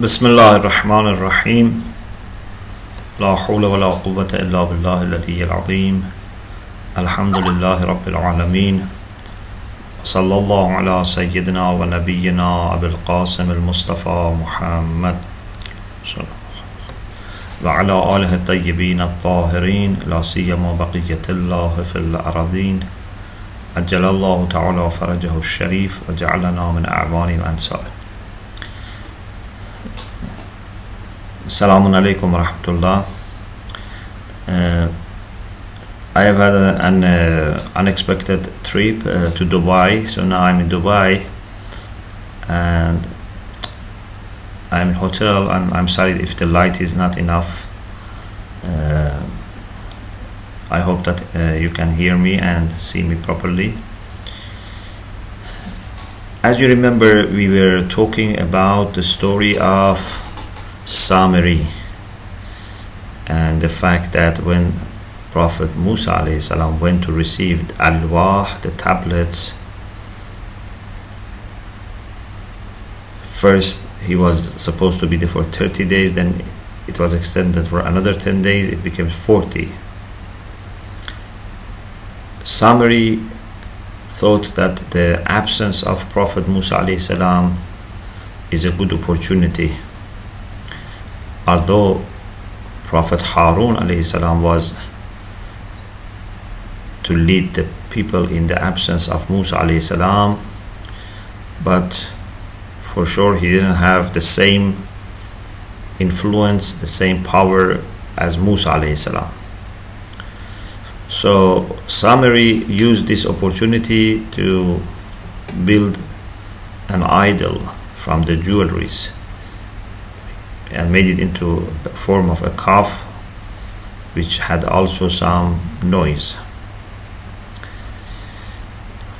بسم الله الرحمن الرحيم لا حول ولا قوة إلا بالله العلي العظيم الحمد لله رب العالمين صلى الله على سيدنا ونبينا أبي القاسم المصطفى محمد وعلى آله الطيبين الطاهرين لا سيما بقية الله في الأراضين عجل الله تعالى فرجه الشريف وجعلنا من أعوان وأنصاره Assalamu alaikum rahmatullah. Uh, I have had an uh, unexpected trip uh, to Dubai, so now I'm in Dubai and I'm in hotel. I'm, I'm sorry if the light is not enough. I hope that you can hear me and see me properly. As you remember, we were talking about the story of Samiri and the fact that when Prophet Musa salam went to receive al-wah, the tablets, first he was supposed to be there for 30 days, then it was extended for another 10 days, it became 40. Samiri thought that the absence of Prophet Musa salam is a good opportunity although Prophet Harun was to lead the people in the absence of Musa but for sure he didn't have the same influence, the same power as Musa. So Samiri used this opportunity to build an idol from the jewelries and made it into the form of a calf which had also some noise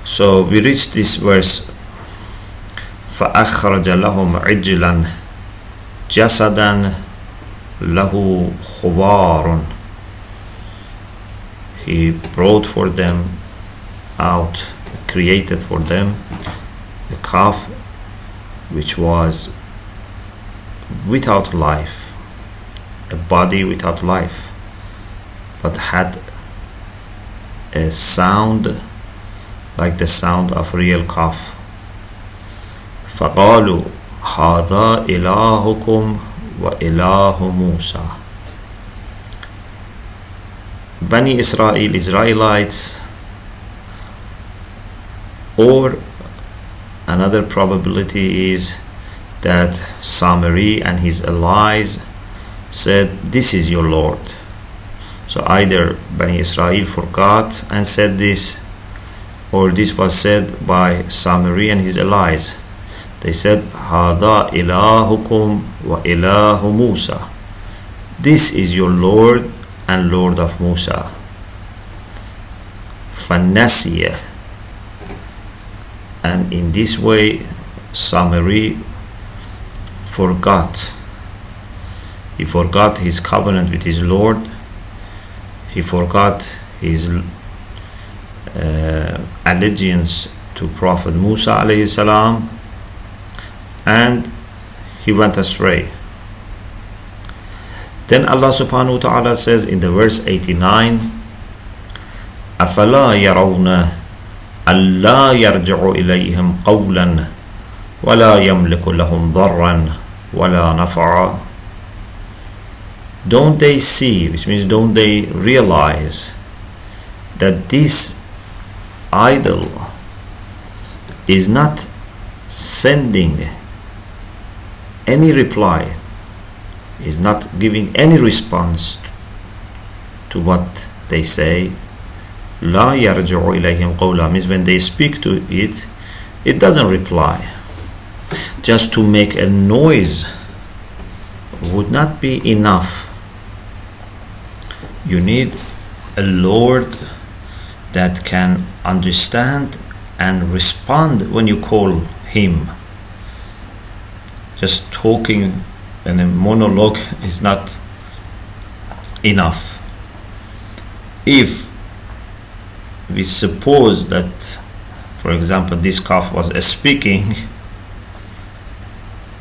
so we reach this verse فأخرج لهم عجلا جسدا له خوار he brought for them out created for them a calf which was without life, a body without life, but had a sound like the sound of real calf. فقالوا هذا إلهكم وإله موسى Bani Israel, Israelites, or another probability is that Samiri and his allies said, This is your Lord. So either Bani Israel forgot and said this, or this was said by Samiri and his allies. They said, Hada ilahukum wa ilahu Musa. This is your Lord and Lord of Musa. Fanasiya. And in this way, Samiri forgot. He forgot his covenant with his Lord. He forgot his uh, allegiance to Prophet Musa alayhi salam and he went astray. Then Allah subhanahu wa ta'ala says in the verse 89 أفلا يرون ألا يرجع إليهم قولا ولا يملك لهم ضرا ولا نفعا don't they see which means don't they realize that this idol is not sending any reply is not giving any response to what they say لا يرجع إليهم قولا means when they speak to it it doesn't reply just to make a noise would not be enough. You need a Lord that can understand and respond when you call Him. Just talking in a monologue is not enough. If we suppose that, for example, this calf was speaking,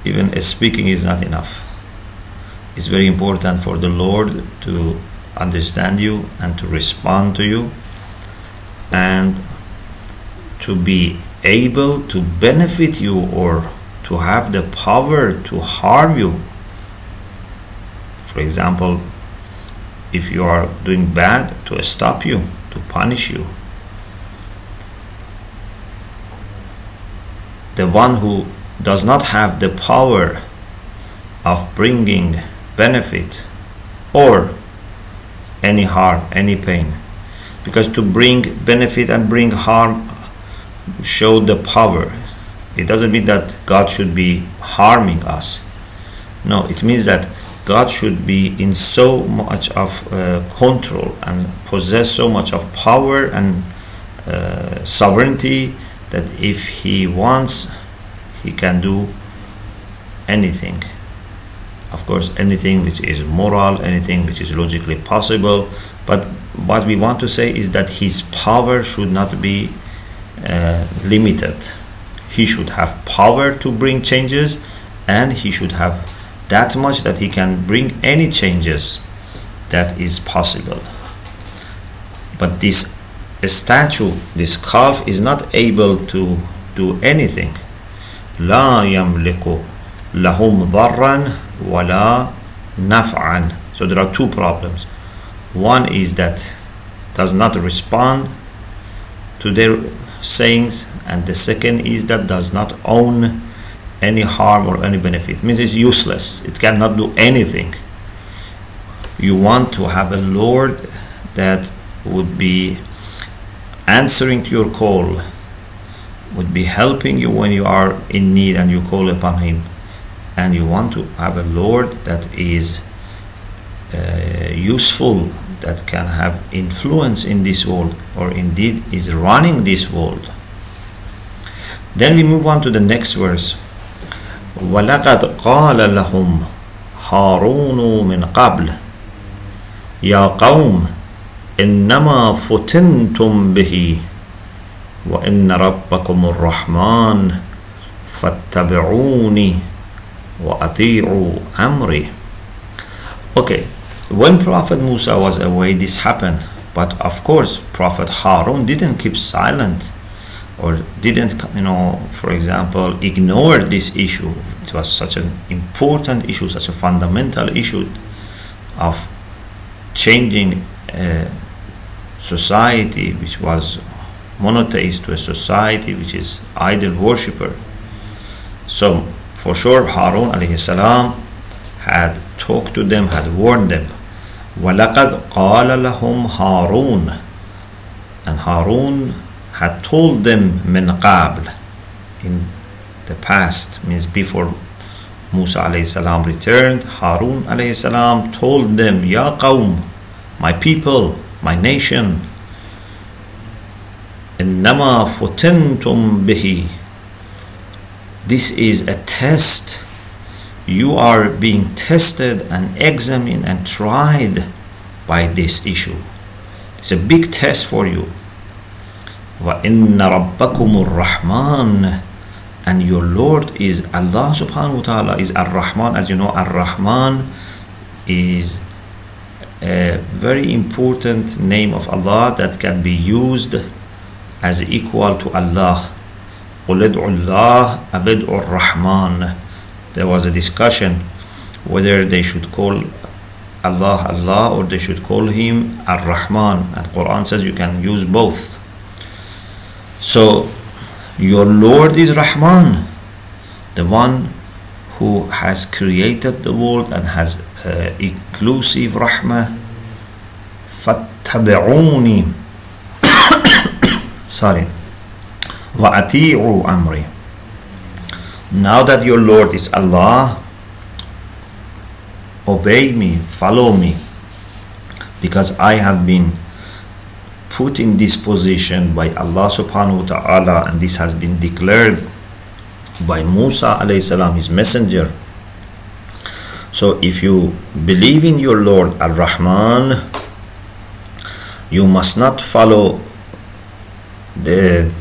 even speaking is not enough. It's very important for the Lord to understand you and to respond to you and to be able to benefit you or to have the power to harm you. For example, if you are doing bad, to stop you, to punish you. The one who does not have the power of bringing benefit or any harm, any pain. Because to bring benefit and bring harm show the power. It doesn't mean that God should be harming us. No, it means that God should be in so much of uh, control and possess so much of power and uh, sovereignty that if He wants, He can do anything. Of course, anything which is moral, anything which is logically possible. But what we want to say is that His power should not be uh, limited. He should have power to bring changes and he should have that much that he can bring any changes that is possible. But this statue, this calf, is not able to do anything. لا يملك لهم ضرا ولا نفعا. So there are two problems. One is that does not respond to their sayings and the second is that does not own any harm or any benefit it means it's useless it cannot do anything you want to have a lord that would be answering to your call would be helping you when you are in need and you call upon him and you want to have a lord that is uh, useful that can have influence in this world or indeed is running this world. Then we move on to the next verse. وَلَقَدْ قَالَ لَهُمْ هَارُونُ مِنْ قَبْلِ يَا قَوْمِ إِنَّمَا فُتِنْتُمْ بِهِ وَإِنَّ رَبَّكُمُ الرَّحْمَنُ فَاتَّبِعُونِي وَأَطِيعُوا أَمْرِي Okay, when Prophet Musa was away, this happened. But of course, Prophet Harun didn't keep silent or didn't, you know, for example, ignore this issue. It was such an important issue, such a fundamental issue of changing a society which was monotheist to a society which is idol worshipper. So, for sure, Harun alayhi salam had talked to them, had warned them. وَلَقَدْ قَالَ لَهُمْ هَارُونَ And Harun had told them مِنْ قَابْلِ In the past, means before Musa alayhi salam returned, Harun alayhi salam told them, Ya qawm, my people, my nation, إنما فتنتم به This is a test you are being tested and examined and tried by this issue. It's a big test for you. وَإِنَّ رَبَّكُمُ الرَّحْمَنُ And your Lord is Allah subhanahu wa ta'ala is Ar-Rahman. As you know, Ar-Rahman is a very important name of Allah that can be used as equal to Allah. قُلْ ادْعُوا اللَّهَ أَبِدْعُوا الرَّحْمَنُ there was a discussion whether they should call Allah Allah or they should call him Ar-Rahman and Quran says you can use both so your Lord is Rahman the one who has created the world and has uh, inclusive rahmah fattabi'uni sorry وَأَتِيعُوا أَمْرِي now that your Lord is Allah, obey me, follow me, because I have been put in this position by Allah subhanahu wa ta'ala, and this has been declared by Musa alayhi salam, his messenger. So if you believe in your Lord Ar Rahman, you must not follow the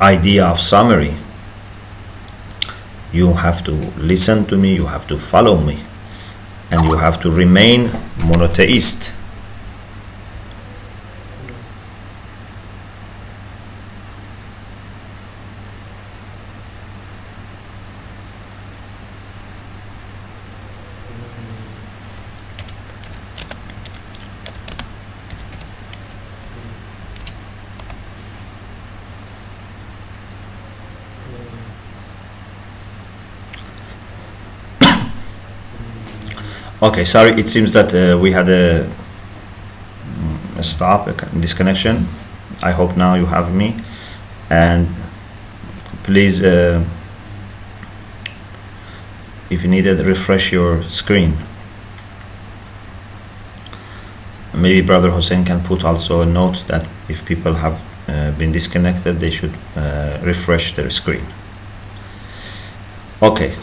idea of Samiri. You have to listen to me you have to follow me and you have to remain monotheist Okay, sorry, it seems that uh, we had a, a stop, a disconnection. I hope now you have me. And please, uh, if you need it, refresh your screen. Maybe Brother Hussein can put also a note that if people have uh, been disconnected, they should uh, refresh their screen. Okay.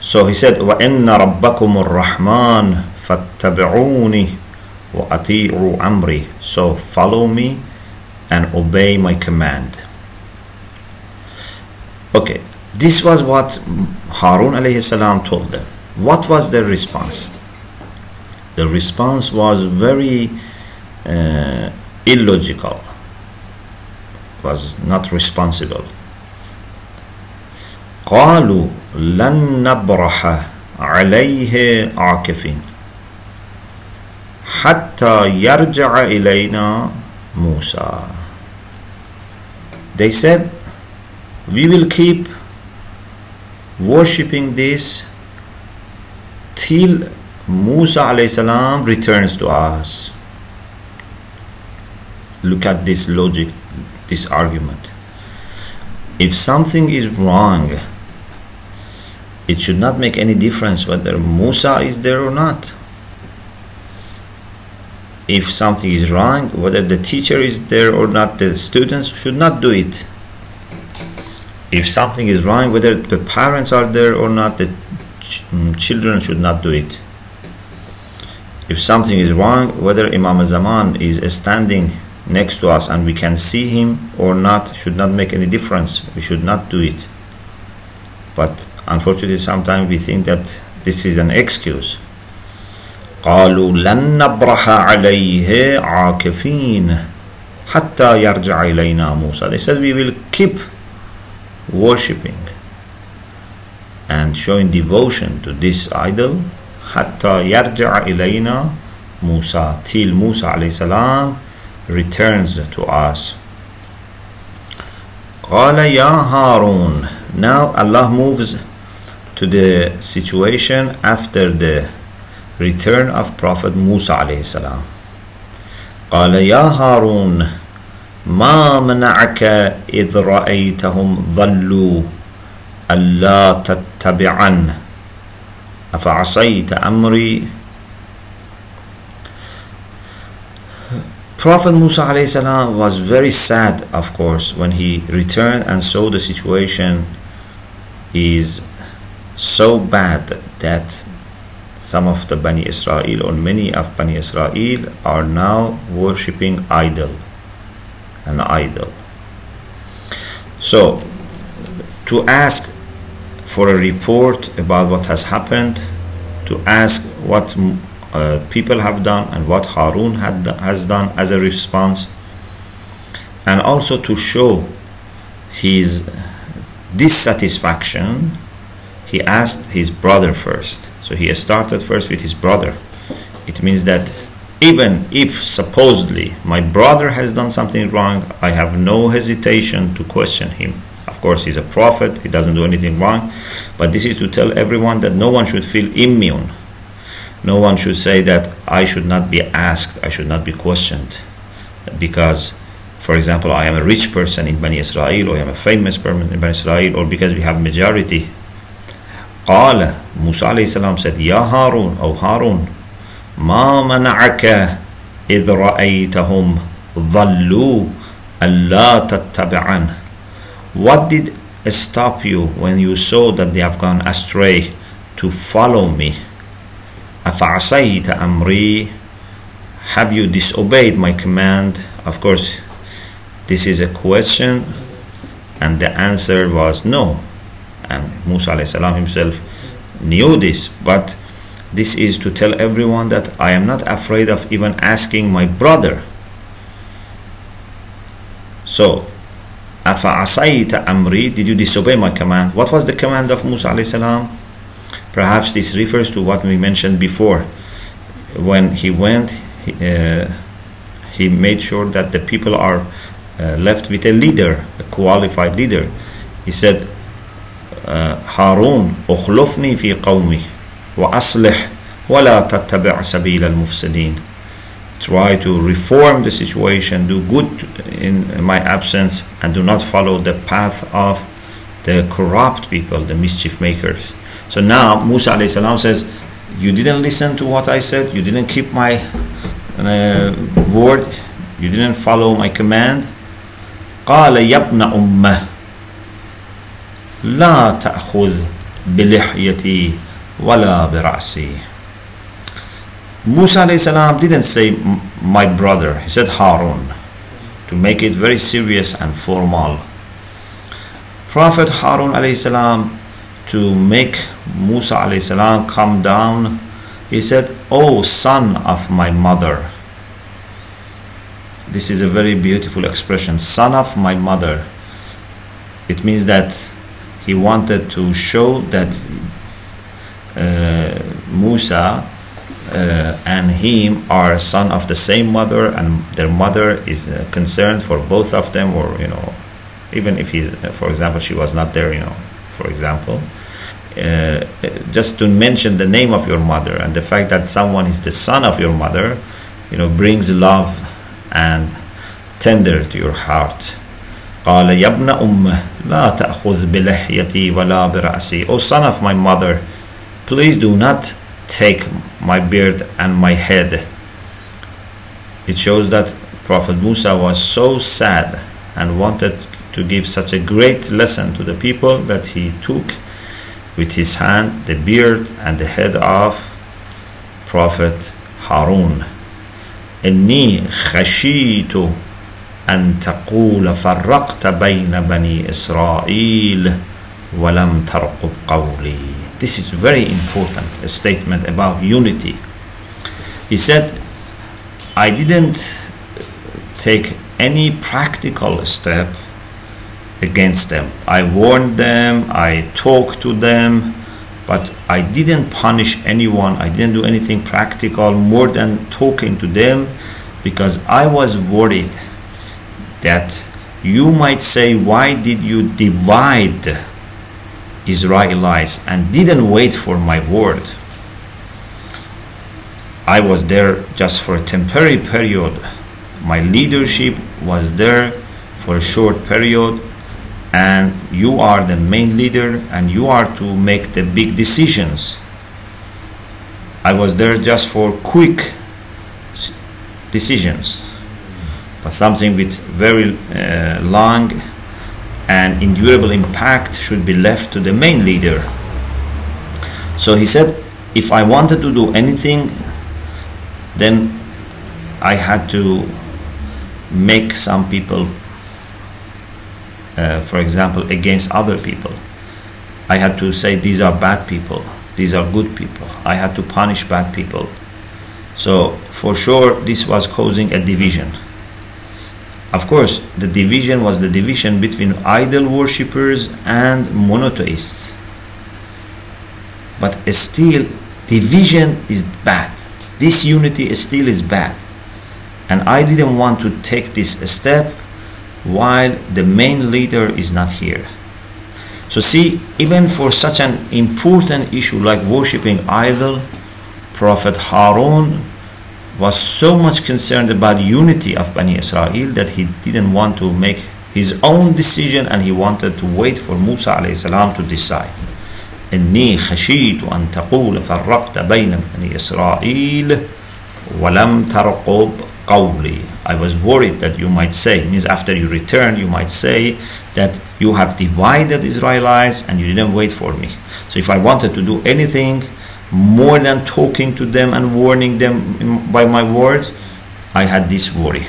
So he said, وَإِنَّ رَبَّكُمُ الرَّحْمَنِ فَاتَّبِعُونِ وَأَطِيعُوا أَمْرِي So follow me and obey my command. Okay, this was what Harun alayhi salam told them. What was their response? The response was very uh, illogical, was not responsible. قالوا لن نبرح عليه عاكفين حتى يرجع إلينا موسى They said, we will keep worshipping this till Musa alayhi salam returns to us. Look at this logic, this argument. If something is wrong, it should not make any difference whether Musa is there or not. If something is wrong, whether the teacher is there or not, the students should not do it. If something is wrong, whether the parents are there or not, the ch- mm, children should not do it. If something is wrong, whether Imam Zaman is standing next to us and we can see him or not, should not make any difference. We should not do it. But Unfortunately, sometimes we think that this is an excuse. قالوا لن نبرح عليه عاكفين حتى يرجع إلينا موسى. They said we will keep worshipping and showing devotion to this idol حتى يرجع إلينا موسى till موسى عليه السلام returns to us قال يا هارون now Allah moves to the situation after the return of Prophet Musa alayhi salam. قال يا هارون ما منعك إذ رأيتهم ضلوا ألا تتبعن أفعصيت أمري Prophet Musa salam was very sad of course when he returned and saw the situation is so bad that some of the Bani Israel or many of Bani Israel are now worshipping idol, an idol. So, to ask for a report about what has happened, to ask what uh, people have done and what Harun had, has done as a response, and also to show his dissatisfaction he asked his brother first. So he started first with his brother. It means that even if supposedly my brother has done something wrong, I have no hesitation to question him. Of course, he's a prophet, he doesn't do anything wrong, but this is to tell everyone that no one should feel immune. No one should say that I should not be asked, I should not be questioned. Because, for example, I am a rich person in Bani Israel, or I am a famous person in Bani Israel, or because we have majority قال موسى عليه السلام said يا هارون أو هارون ما منعك إذ رأيتهم ضلوا ألا تتبعن What did stop you when you saw that they have gone astray to follow me أفعصيت أمري Have you disobeyed my command? Of course, this is a question and the answer was no and Musa alayhi salam himself knew this but this is to tell everyone that I am not afraid of even asking my brother so أَفَعَصَيْتَ أَمْرِي Did you disobey my command? What was the command of Musa alayhi salam? Perhaps this refers to what we mentioned before. When he went, he, uh, he made sure that the people are uh, left with a leader, a qualified leader. He said, هارون أخلفني في قومي وأصلح ولا تتبع سبيل المفسدين try to reform the situation do good in my absence and do not follow the path of the corrupt people the mischief makers so now Musa salam says you didn't listen to what I said you didn't keep my uh, word you didn't follow my command قال يا ابن أمه لا تأخذ بلحيتي ولا برأسي Musa salam didn't say my brother, he said Harun to make it very serious and formal. Prophet Harun salam to make Musa salam come down, he said, O son of my mother. This is a very beautiful expression, son of my mother. It means that he wanted to show that uh, Musa uh, and him are son of the same mother and their mother is uh, concerned for both of them or you know even if he's for example she was not there you know for example. Uh, just to mention the name of your mother and the fact that someone is the son of your mother you know brings love and tender to your heart قال يا ابن أمه لا تأخذ بلحيتي ولا برأسي O son of my mother please do not take my beard and my head. It shows that Prophet Musa was so sad and wanted to give such a great lesson to the people that he took with his hand the beard and the head of Prophet Harun. إني خشيت أن تقول فرقت بين بني إسرائيل ولم ترقب قولي this is very important, a statement about unity. He said, I didn't take any practical step against them. I warned them, I talked to them, but I didn't punish anyone. I didn't do anything practical more than talking to them because I was worried that you might say, Why did you divide Israelites and didn't wait for my word. I was there just for a temporary period. My leadership was there for a short period, and you are the main leader and you are to make the big decisions. I was there just for quick decisions, but something with very uh, long and endurable impact should be left to the main leader. So he said, if I wanted to do anything, then I had to make some people, uh, for example, against other people. I had to say these are bad people, these are good people. I had to punish bad people. So for sure, this was causing a division. Of course, the division was the division between idol worshippers and monotheists. But still, division is bad. Disunity still is bad. And I didn't want to take this step while the main leader is not here. So, see, even for such an important issue like worshipping idol, Prophet Harun was so much concerned about unity of Bani Israel that he didn't want to make his own decision and he wanted to wait for Musa salam to decide. إني خشيت أن تقول فرقت بين بني إسرائيل ولم ترقب قولي I was worried that you might say means after you return you might say that you have divided Israelites and you didn't wait for me so if I wanted to do anything more than talking to them and warning them by my words, I had this worry.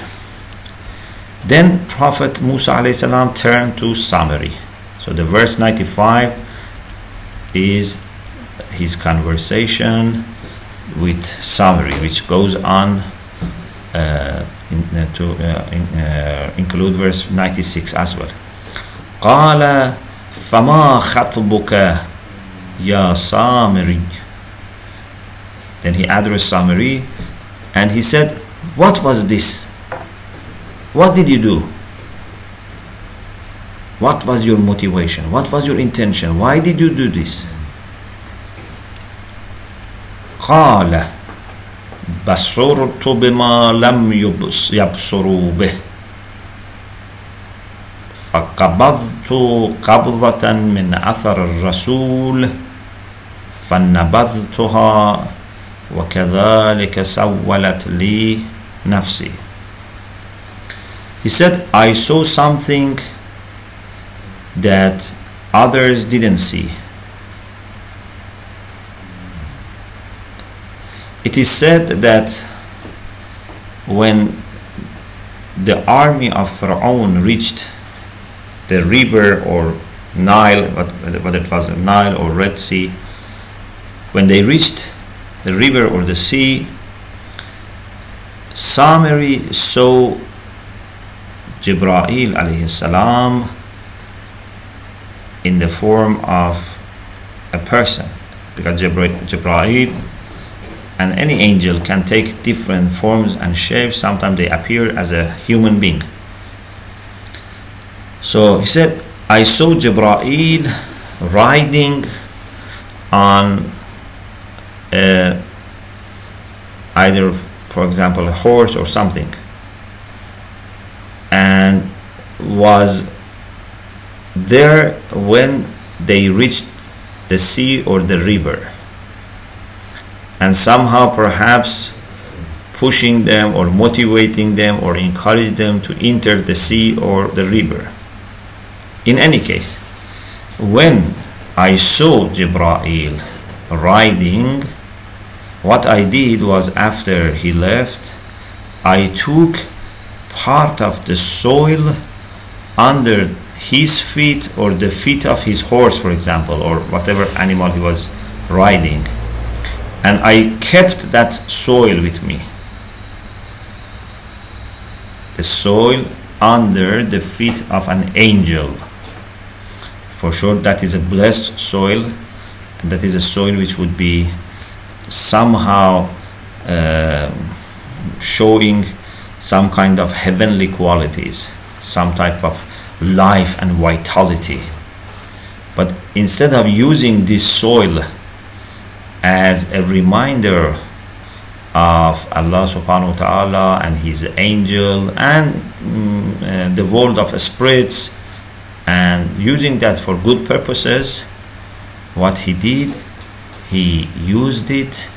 Then Prophet Musa salam turned to Samiri. So the verse 95 is his conversation with Samiri, which goes on uh, in, uh, to uh, in, uh, include verse 96 as well. قال فما خطبك يا سامري then he addressed summary and he said what was this what did you do what was your motivation what was your intention why did you do this قال بصرت بما لم يبص- يبصروا به فقبضت قبضة من أثر الرسول فنبذتها وكذلك سولت لي نفسي He said, I saw something that others didn't see. It is said that when the army of Pharaoh reached the river or Nile, what- whether it was Nile or Red Sea, when they reached the river or the sea, Samiri saw Jibra'il alayhi salam in the form of a person. Because Jibra- Jibra'il and any angel can take different forms and shapes. Sometimes they appear as a human being. So he said I saw Jibra'il riding on a, either for example a horse or something. And was there when they reached the sea or the river. And somehow perhaps pushing them or motivating them or encouraging them to enter the sea or the river. In any case when i saw jibra'il riding what i did was after he left i took part of the soil under his feet or the feet of his horse for example or whatever animal he was riding and I kept that soil with me. The soil under the feet of an angel. For sure, that is a blessed soil, and that is a soil which would be somehow uh, showing some kind of heavenly qualities, some type of life and vitality. But instead of using this soil as a reminder of Allah subhanahu wa ta'ala and His angel and mm, uh, the world of spirits and using that for good purposes, what he did, he used it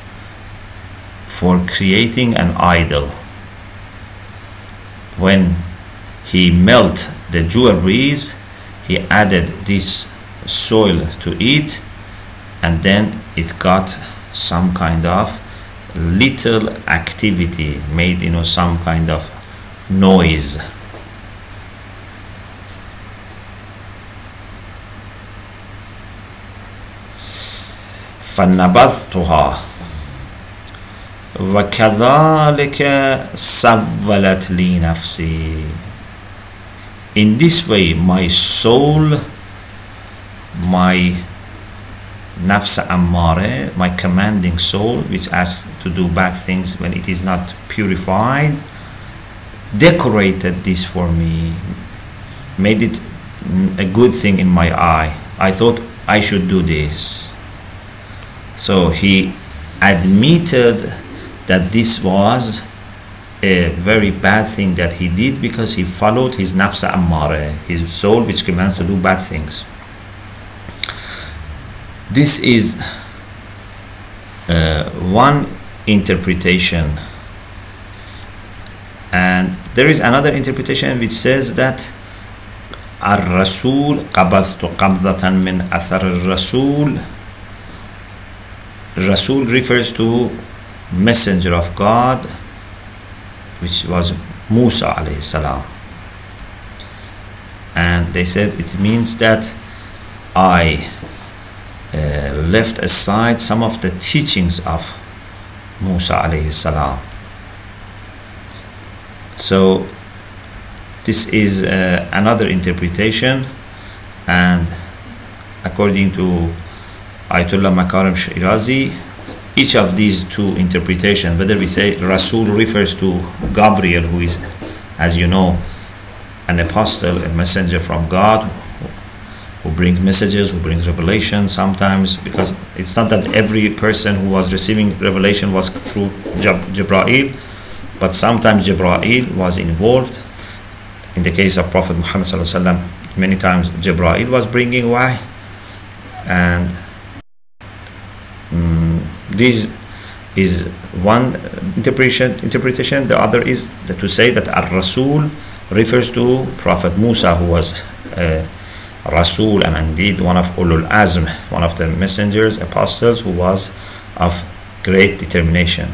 for creating an idol. When he melt the jewelries, he added this soil to it and then it got some kind of little activity made you know some kind of noise فنبذتها وكذلك سولت لي نفسي in this way my soul my nafs ammare, my commanding soul, which asks to do bad things when it is not purified, decorated this for me, made it a good thing in my eye. I thought I should do this. So he admitted that this was a very bad thing that he did because he followed his nafs ammare, his soul which commands to do bad things this is uh, one interpretation and there is another interpretation which says that الرسول قبضت قبضة من أثر الرسول Rasul refers to messenger of God which was Musa alayhi salam and they said it means that I uh, left aside some of the teachings of Musa alayhi salam. So this is uh, another interpretation and according to Ayatollah Makarim Shirazi each of these two interpretations whether we say Rasul refers to Gabriel who is as you know an apostle a messenger from God who brings messages, who brings revelation sometimes, because it's not that every person who was receiving revelation was through Jibra'il, but sometimes Jibra'il was involved. In the case of Prophet Muhammad many times Jibra'il was bringing wahy, and this is one interpretation. Interpretation. The other is to say that Al Rasul refers to Prophet Musa, who was. Uh, Rasul and indeed one of Ulul Azm, one of the messengers, apostles who was of great determination.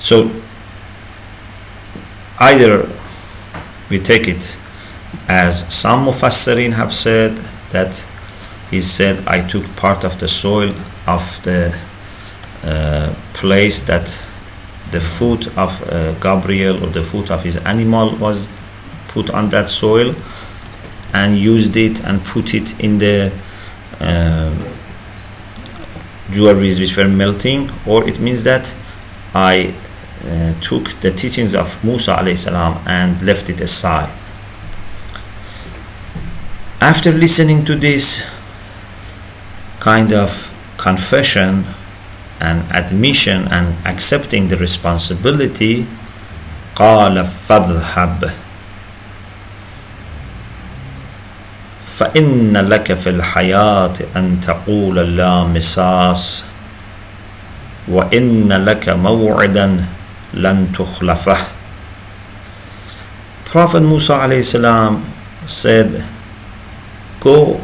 So either we take it as some Mufassirin have said that he said I took part of the soil of the uh, place that the foot of uh, Gabriel or the foot of his animal was put on that soil and used it and put it in the uh, jewelries which were melting. Or it means that I uh, took the teachings of Musa alayhi salam and left it aside after listening to this kind of confession and admission and accepting the responsibility قال فاذهب فإن لك في الحياة أن تقول لا مساس وإن لك موعدا لن تخلفه Prophet Musa عليه السلام said go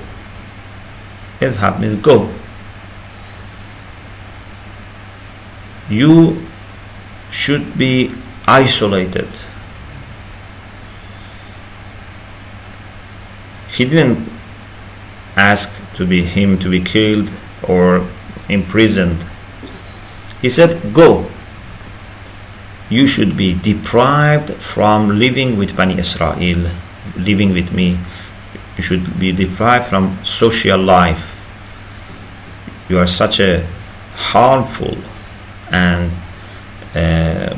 اذهب means go you should be isolated. He didn't ask to be him to be killed or imprisoned. He said, Go. You should be deprived from living with Bani Israel, living with me. You should be deprived from social life. You are such a harmful and uh,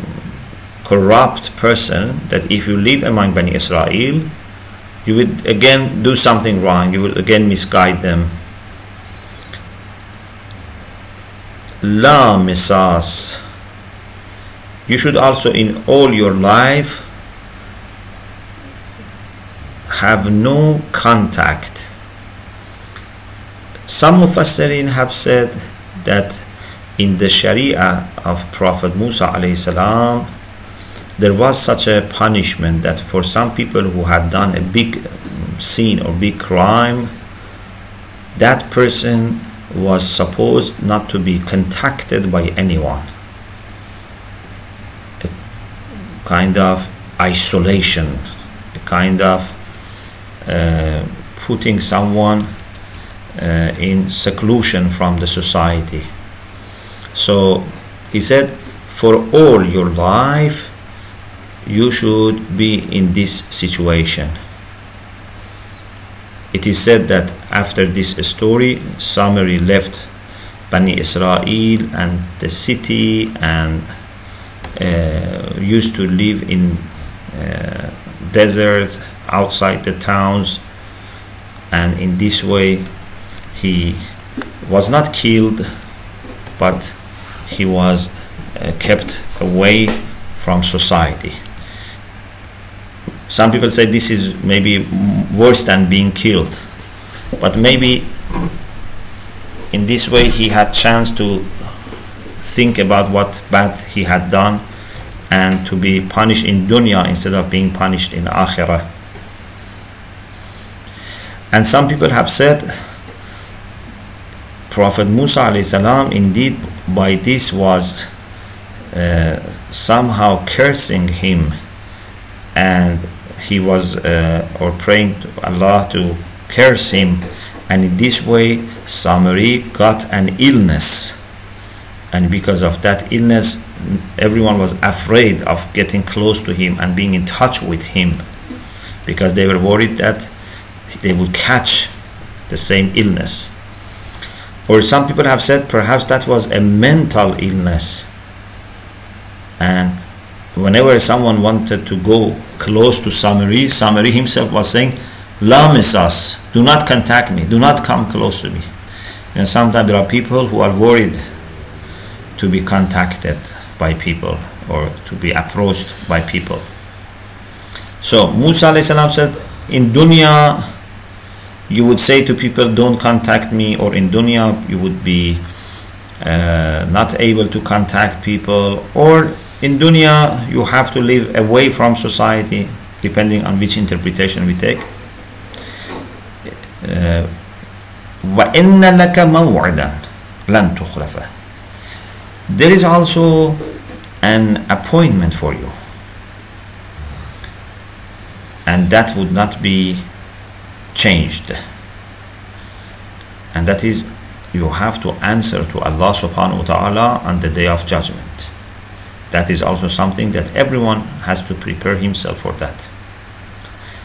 corrupt person that if you live among Bani Israel, you would again do something wrong, you will again misguide them. La misas. You should also in all your life have no contact. Some Mufassirin have said that in the Sharia of Prophet Musa salam, there was such a punishment that for some people who had done a big sin or big crime, that person was supposed not to be contacted by anyone. A kind of isolation, a kind of putting someone uh, in seclusion from the society. So he said, for all your life, you should be in this situation. It is said that after this story, Samiri left Bani Israel and the city and uh, used to live in uh, deserts outside the towns, and in this way, he was not killed, but he was uh, kept away from society. Some people say this is maybe worse than being killed, but maybe in this way he had chance to think about what bad he had done and to be punished in dunya instead of being punished in akhirah. And some people have said Prophet Musa salam indeed by this was uh, somehow cursing him. And he was uh, or praying to Allah to curse him. And in this way Samiri got an illness. And because of that illness everyone was afraid of getting close to him and being in touch with him. Because they were worried that they would catch the same illness or some people have said perhaps that was a mental illness and whenever someone wanted to go close to Samiri, Samiri himself was saying, La misas, do not contact me, do not come close to me. And sometimes there are people who are worried to be contacted by people or to be approached by people. So Musa said, in dunya you would say to people don't contact me or in dunya you would be uh, not able to contact people or in dunya you have to live away from society depending on which interpretation we take وَإِنَّ لَكَ مَوْعِدًا لَن تُخْلَفَهُ There is also an appointment for you and that would not be changed and that is you have to answer to Allah subhanahu wa ta'ala on the day of judgment that is also something that everyone has to prepare himself for that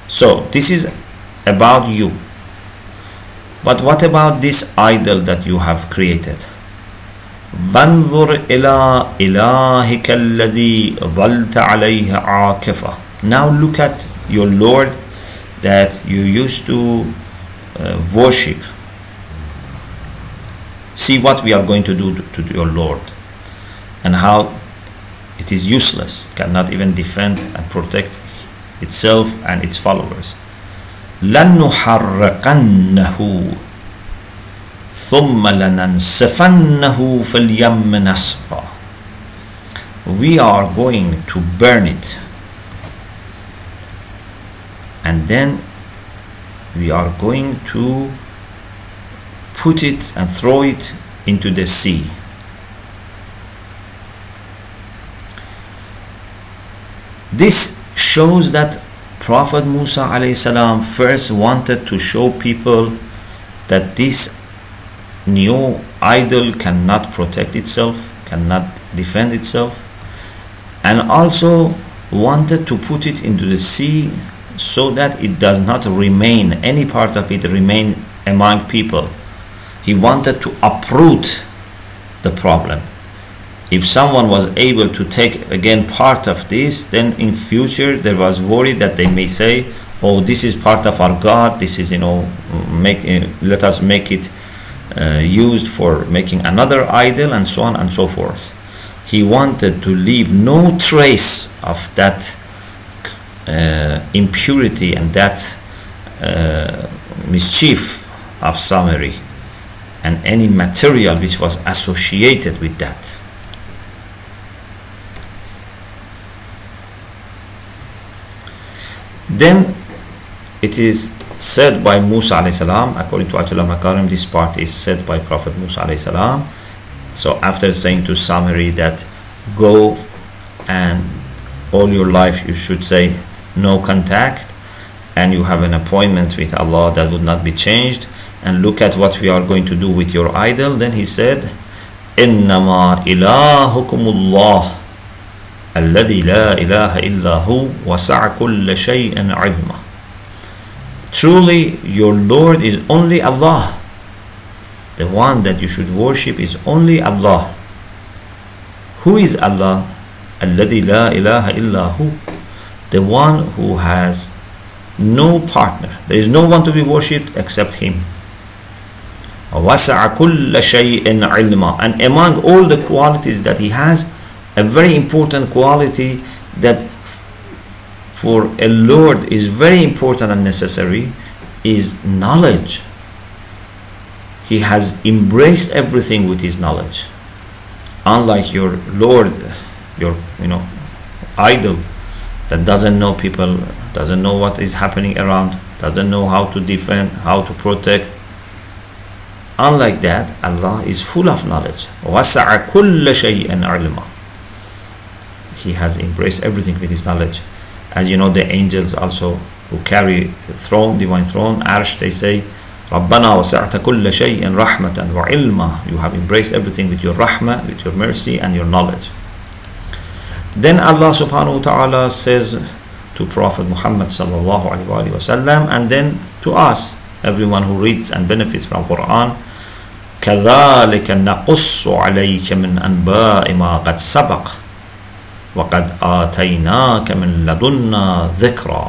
so this is about you but what about this idol that you have created وانظر إلى إلهك الذي ظلت عليه عاكفة now look at your Lord that you used to uh, worship see what we are going to do to, to your Lord and how it is useless, cannot even defend and protect itself and its followers. لنحرقنه ثم لننسفنه في اليم نسفا We are going to burn it and then we are going to put it and throw it into the sea. This shows that Prophet Musa salam first wanted to show people that this new idol cannot protect itself, cannot defend itself, and also wanted to put it into the sea so that it does not remain, any part of it remain among people. He wanted to uproot the problem. If someone was able to take again part of this then in future there was worry that they may say oh this is part of our god. This is you know make uh, let us make it uh, used for making another idol and so on and so forth. He wanted to leave no trace of that impurity and that uh, mischief of Samiri and any material which was associated with that Then it is said by Musa alayhi according to Ayatullah Makarim, this part is said by Prophet Musa alayhi. So after saying to Samiri that go and all your life you should say no contact and you have an appointment with Allah that would not be changed and look at what we are going to do with your idol then he said إنما إلهكم الله الذي لا إله إلا هو وسع كل شيء علما Truly your Lord is only Allah The one that you should worship is only Allah Who is Allah? الذي لا إله إلا هو The one who has no partner There is no one to be worshipped except Him وسع كل شيء علما And among all the qualities that He has a very important quality that for a Lord is very important and necessary is knowledge. He has embraced everything with his knowledge. Unlike your Lord, your you know idol that doesn't know people, doesn't know what is happening around, doesn't know how to defend, how to protect. Unlike that, Allah is full of knowledge. وَسَعَ كُلَّ شَيْءٍ عِلْمًا he has embraced everything with his knowledge as you know the angels also who carry throne divine throne arsh they say ربنا وسعت كل شيء رحمة وعلما you have embraced everything with your rahmah with your mercy and your knowledge then Allah subhanahu wa ta'ala says to Prophet Muhammad sallallahu alaihi wasallam and then to us everyone who reads and benefits from Quran كذلك نقص عليك من أنباء ما قد سبق وقد آتيناك من لدنا ذكرا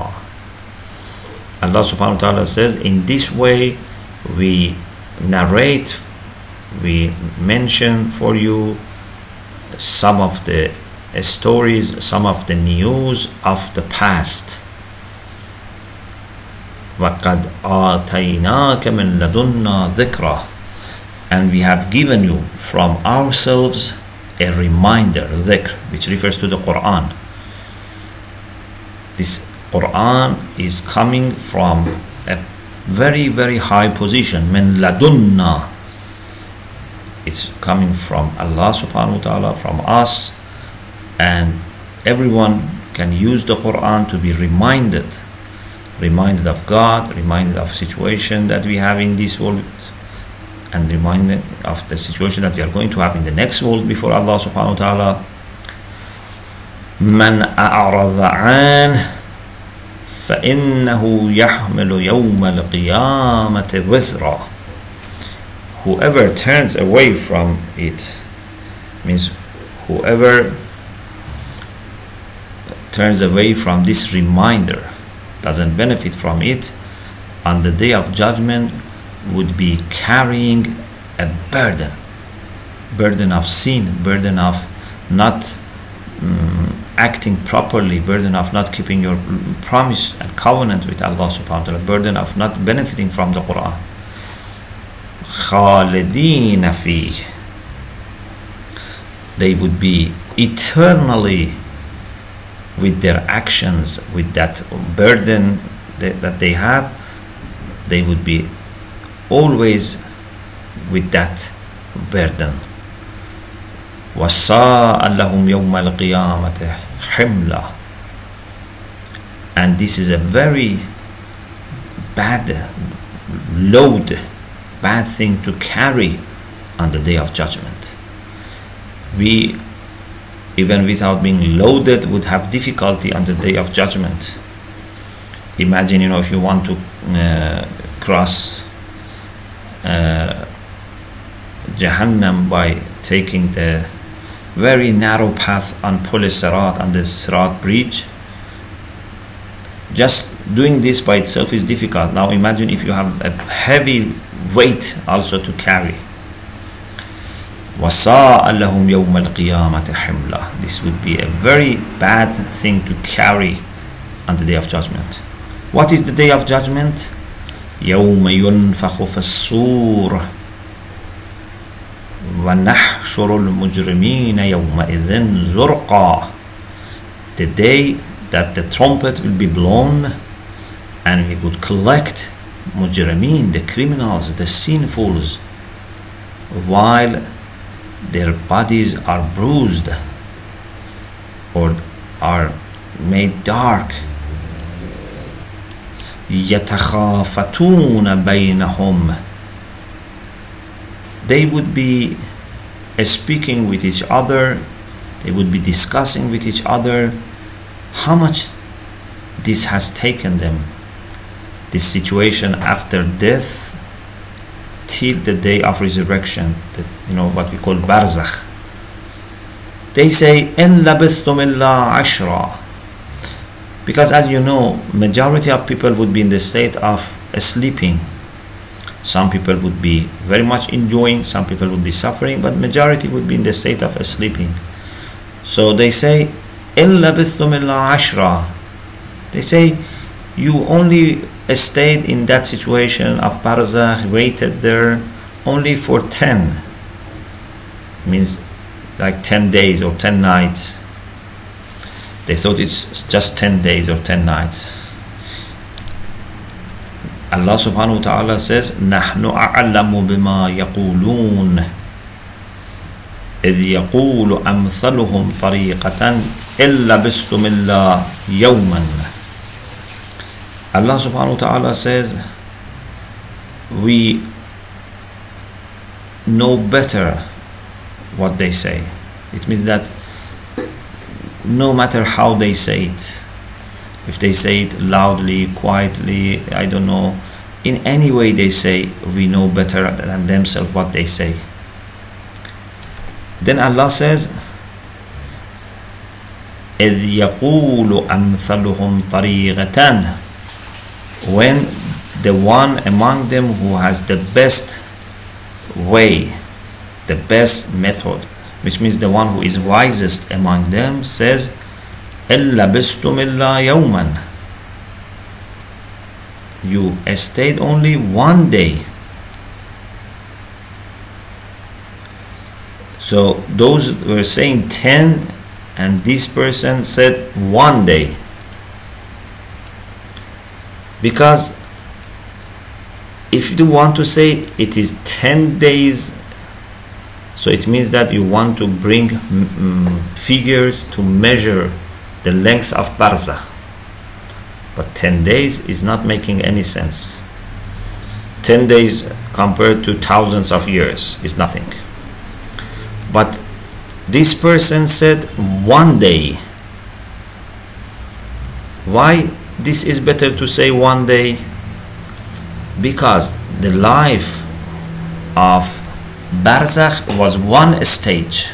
Allah subhanahu wa ta'ala says in this way we narrate we mention for you some of the stories some of the news of the past وَقَدْ آتَيْنَاكَ مِنْ لَدُنَّا ذِكْرًا And we have given you from ourselves a reminder, dhikr, which refers to the Quran. This Quran is coming from a very, very high position, min ladunna. It's coming from Allah subhanahu wa ta'ala, from us, and everyone can use the Quran to be reminded reminded of God, reminded of situation that we have in this world, and reminded of the situation that we are going to have in the next world before Allah subhanahu wa ta'ala. من أعرض عنه فإنه يحمل يوم القيامة وزرا Whoever turns away from it means whoever turns away from this reminder doesn't benefit from it on the day of judgment would be carrying a burden. Burden of sin burden of not um, acting properly burden of not keeping your promise and covenant with Allah subhanahu wa ta'ala burden of not benefiting from the Quran. Khalidin fi they would be eternally with their actions, with that burden that, that they have, they would be always with that burden. وَسَاءَ لَهُمْ يَوْمَ الْقِيَامَةِ حِمْلًا And this is a very bad load, bad thing to carry on the day of judgment. We even without being loaded would have difficulty on the day of judgment. Imagine you know if you want to uh, cross uh, Jahannam by taking the very narrow path on Pul Sirat on the Sirat bridge. Just doing this by itself is difficult. Now imagine if you have a heavy weight also to carry وَسَاءَ لَهُمْ يَوْمَ الْقِيَامَةِ حِمْلًا This would be a very bad thing to carry on the day of judgment. What is the day of judgment? يَوْمَ يُنْفَخُ فِي الصُّورِ وَنَحْشُرُ الْمُجْرِمِينَ يَوْمَئِذٍ زُرْقًا The day that the trumpet will be blown and we would collect mujrimeen, the criminals, the sinfuls, while their bodies are bruised or are made dark يتخافتون بينهم they would be speaking with each other they would be discussing with each other how much this has taken them this situation after death till the day of resurrection, the, you know what we call barzakh. They say illa ashra, because as you know, majority of people would be in the state of sleeping. Some people would be very much enjoying, some people would be suffering, but majority would be in the state of sleeping. So they say, illa ashra. They say, you only stayed in that situation of barzakh, waited there only for 10. Means like 10 days or 10 nights. They thought it's just 10 days or 10 nights. Allah subhanahu wa ta'ala says, نَحْنُ أَعْلَمُ بِمَا يَقُولُونَ إذ يقول أمثلهم طريقة إلا بستم إلا يوما Allah subhanahu wa ta'ala says we know better what they say it means that no matter how they say it if they say it loudly quietly i don't know in any way they say we know better than themselves what they say then allah says إذ يقول أمثلهم طريقة when the one among them who has the best way, the best method, which means the one who is wisest among them, says, illa yawman." You stayed only one day. So those were saying ten, and this person said one day because if you want to say it is 10 days so it means that you want to bring mm, figures to measure the length of barzakh but 10 days is not making any sense. 10 days compared to thousands of years is nothing. But this person said one day. Why this is better to say one day because the life of barzakh was one stage.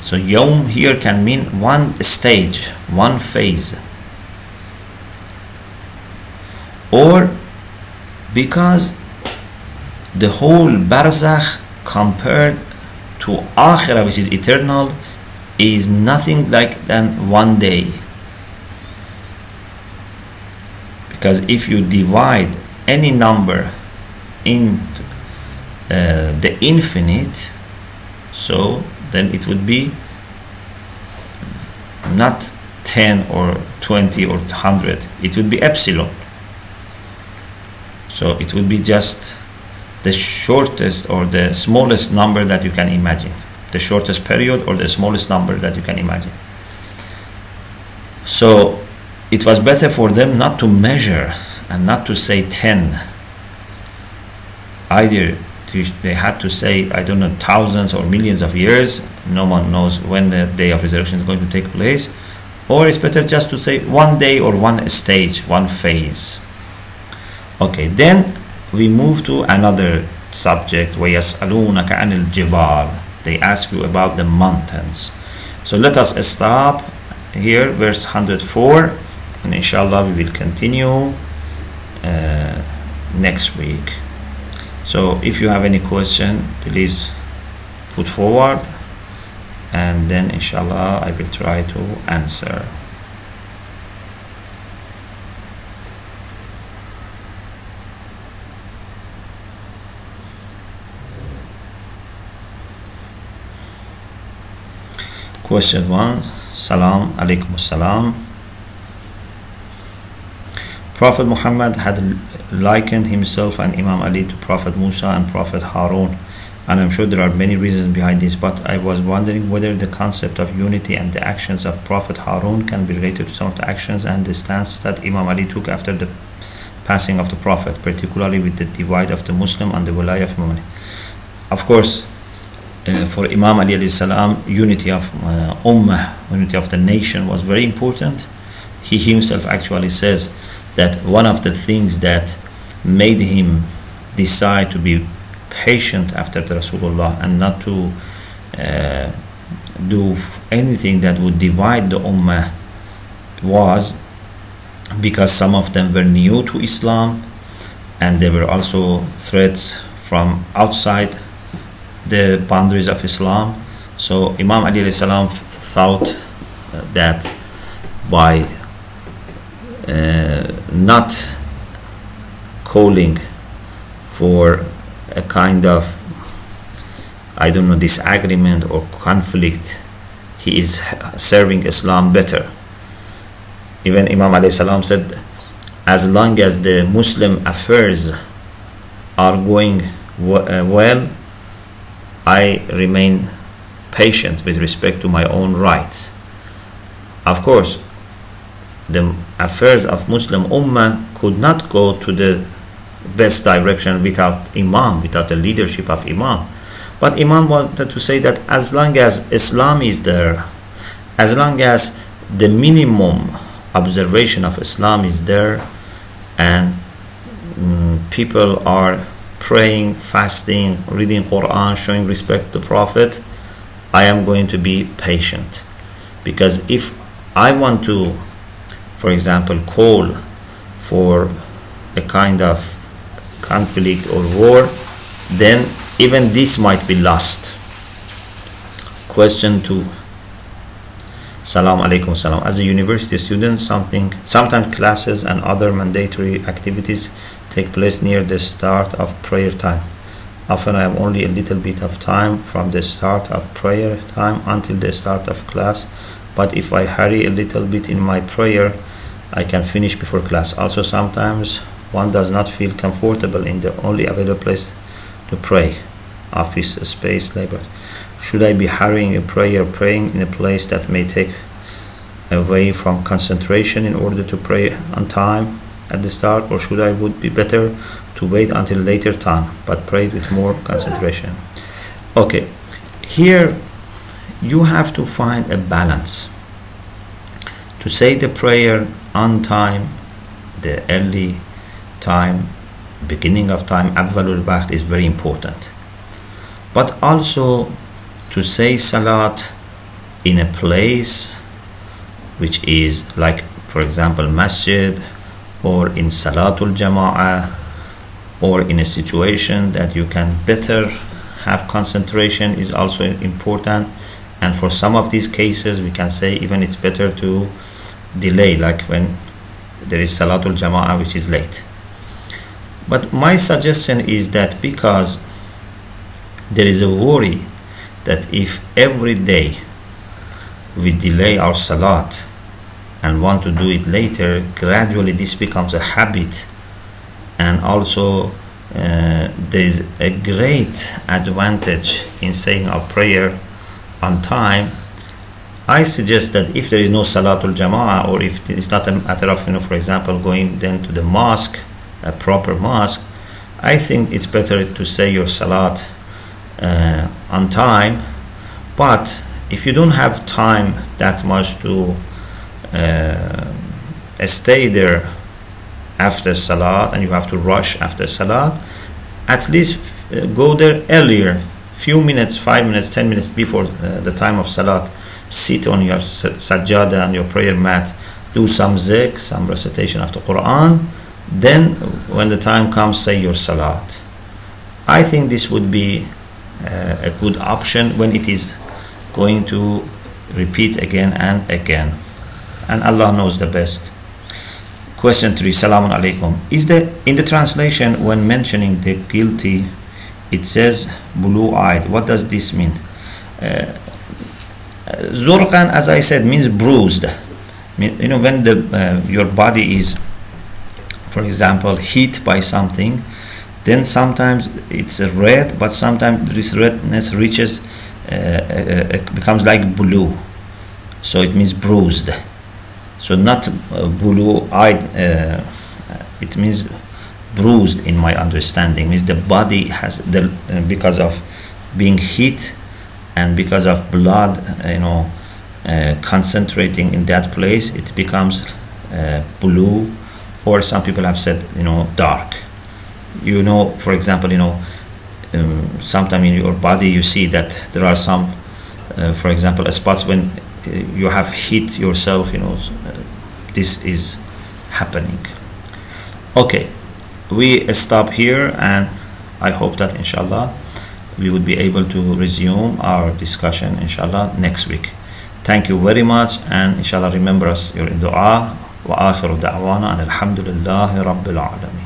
So yom here can mean one stage one phase. Or because the whole barzakh compared to akhirah which is eternal is nothing like than one day because if you divide any number in uh, the infinite so then it would be not 10 or 20 or 100 it would be epsilon. So it would be just the shortest or the smallest number that you can imagine. The shortest period or the smallest number that you can imagine. So it was better for them not to measure and not to say 10 either they had to say i don't know thousands or millions of years no one knows when the day of resurrection is going to take place or it's better just to say one day or one stage one phase okay then we move to another subject وَيَسْأَلُونَكَ عَنِ الْجِبَالِ they ask you about the mountains so let us stop here verse 104 and inshallah we will continue uh, next week. So if you have any question please put forward and then inshallah I will try to answer. Question 1 salam alaikum salam Prophet Muhammad had likened himself and Imam Ali to Prophet Musa and Prophet Harun and I'm sure there are many reasons behind this but I was wondering whether the concept of unity and the actions of Prophet Harun can be related to some of the actions and the stance that Imam Ali took after the passing of the Prophet particularly with the divide of the Muslim and the Wilayah of Imam Ali. Of course uh, for Imam Ali salam, unity of uh, Ummah, unity of the nation was very important. He himself actually says that one of the things that made him decide to be patient after the Rasulullah and not to uh, do anything that would divide the Ummah was because some of them were new to Islam and there were also threats from outside the boundaries of Islam. So Imam Ali salam thought that by uh, not calling for a kind of I don't know disagreement or conflict he is serving Islam better even Imam alayhi salam said as long as the Muslim affairs are going uh, well I remain patient with respect to my own rights. Of course, the affairs of Muslim Ummah could not go to the best direction without Imam, without the leadership of Imam. But Imam wanted to say that as long as Islam is there, as long as the minimum observation of Islam is there, and mm, people are praying, fasting, reading Quran, showing respect to Prophet, I am going to be patient. Because if I want to, for example, call for a kind of conflict or war, then even this might be lost. Question two. Salam alaikum salam. As a university student, something sometimes classes and other mandatory activities take place near the start of prayer time. Often I have only a little bit of time from the start of prayer time until the start of class. But if I hurry a little bit in my prayer, I can finish before class. Also, sometimes one does not feel comfortable in the only available place to pray, office space, labor. Should I be hurrying a prayer, praying in a place that may take away from concentration in order to pray on time at the start, or should I would be better to wait until later time but pray with more concentration? Okay, here you have to find a balance. To say the prayer on time, the early time, beginning of time, awwalul waqt is very important. But also to say salat in a place which is like for example masjid or in salatul jama'ah or in a situation that you can better have concentration is also important and for some of these cases we can say even it's better to delay like when there is salatul jama'ah which is late. But my suggestion is that because there is a worry that if every day we delay our salat and want to do it later, gradually this becomes a habit, and also uh, there is a great advantage in saying our prayer on time. I suggest that if there is no Salatul Jama'ah, or if it's not a matter of, you know, for example, going then to the mosque, a proper mosque, I think it's better to say your Salat uh, on time but if you don't have time that much to uh, stay there after salat and you have to rush after salat at least uh, go there earlier few minutes five minutes ten minutes before uh, the time of salat sit on your sajjada and your prayer mat do some zikr some recitation of the quran then when the time comes say your salat. I think this would be uh, a good option when it is going to repeat again and again. And Allah knows the best. Question 3 salamun alaikum. Is the in the translation when mentioning the guilty it says blue eyed what does this mean? Uh, as i said means bruised. You know when the uh, your body is for example hit by something then sometimes it's red but sometimes this redness reaches uh, uh, uh, becomes like blue so it means bruised. So not blue eyed it means bruised in my understanding means the body has the because of being hit and because of blood you know uh, concentrating in that place it becomes uh, blue or some people have said you know dark. You know for example you know um, sometimes in your body you see that there are some uh, for example spots when uh, you have hit yourself you know uh, this is happening. Okay we stop here and i hope that inshallah we would be able to resume our discussion inshallah next week. Thank you very much and inshallah remember us your dua. Wa akhiru da'wana and alhamdulillahi rabbil alamin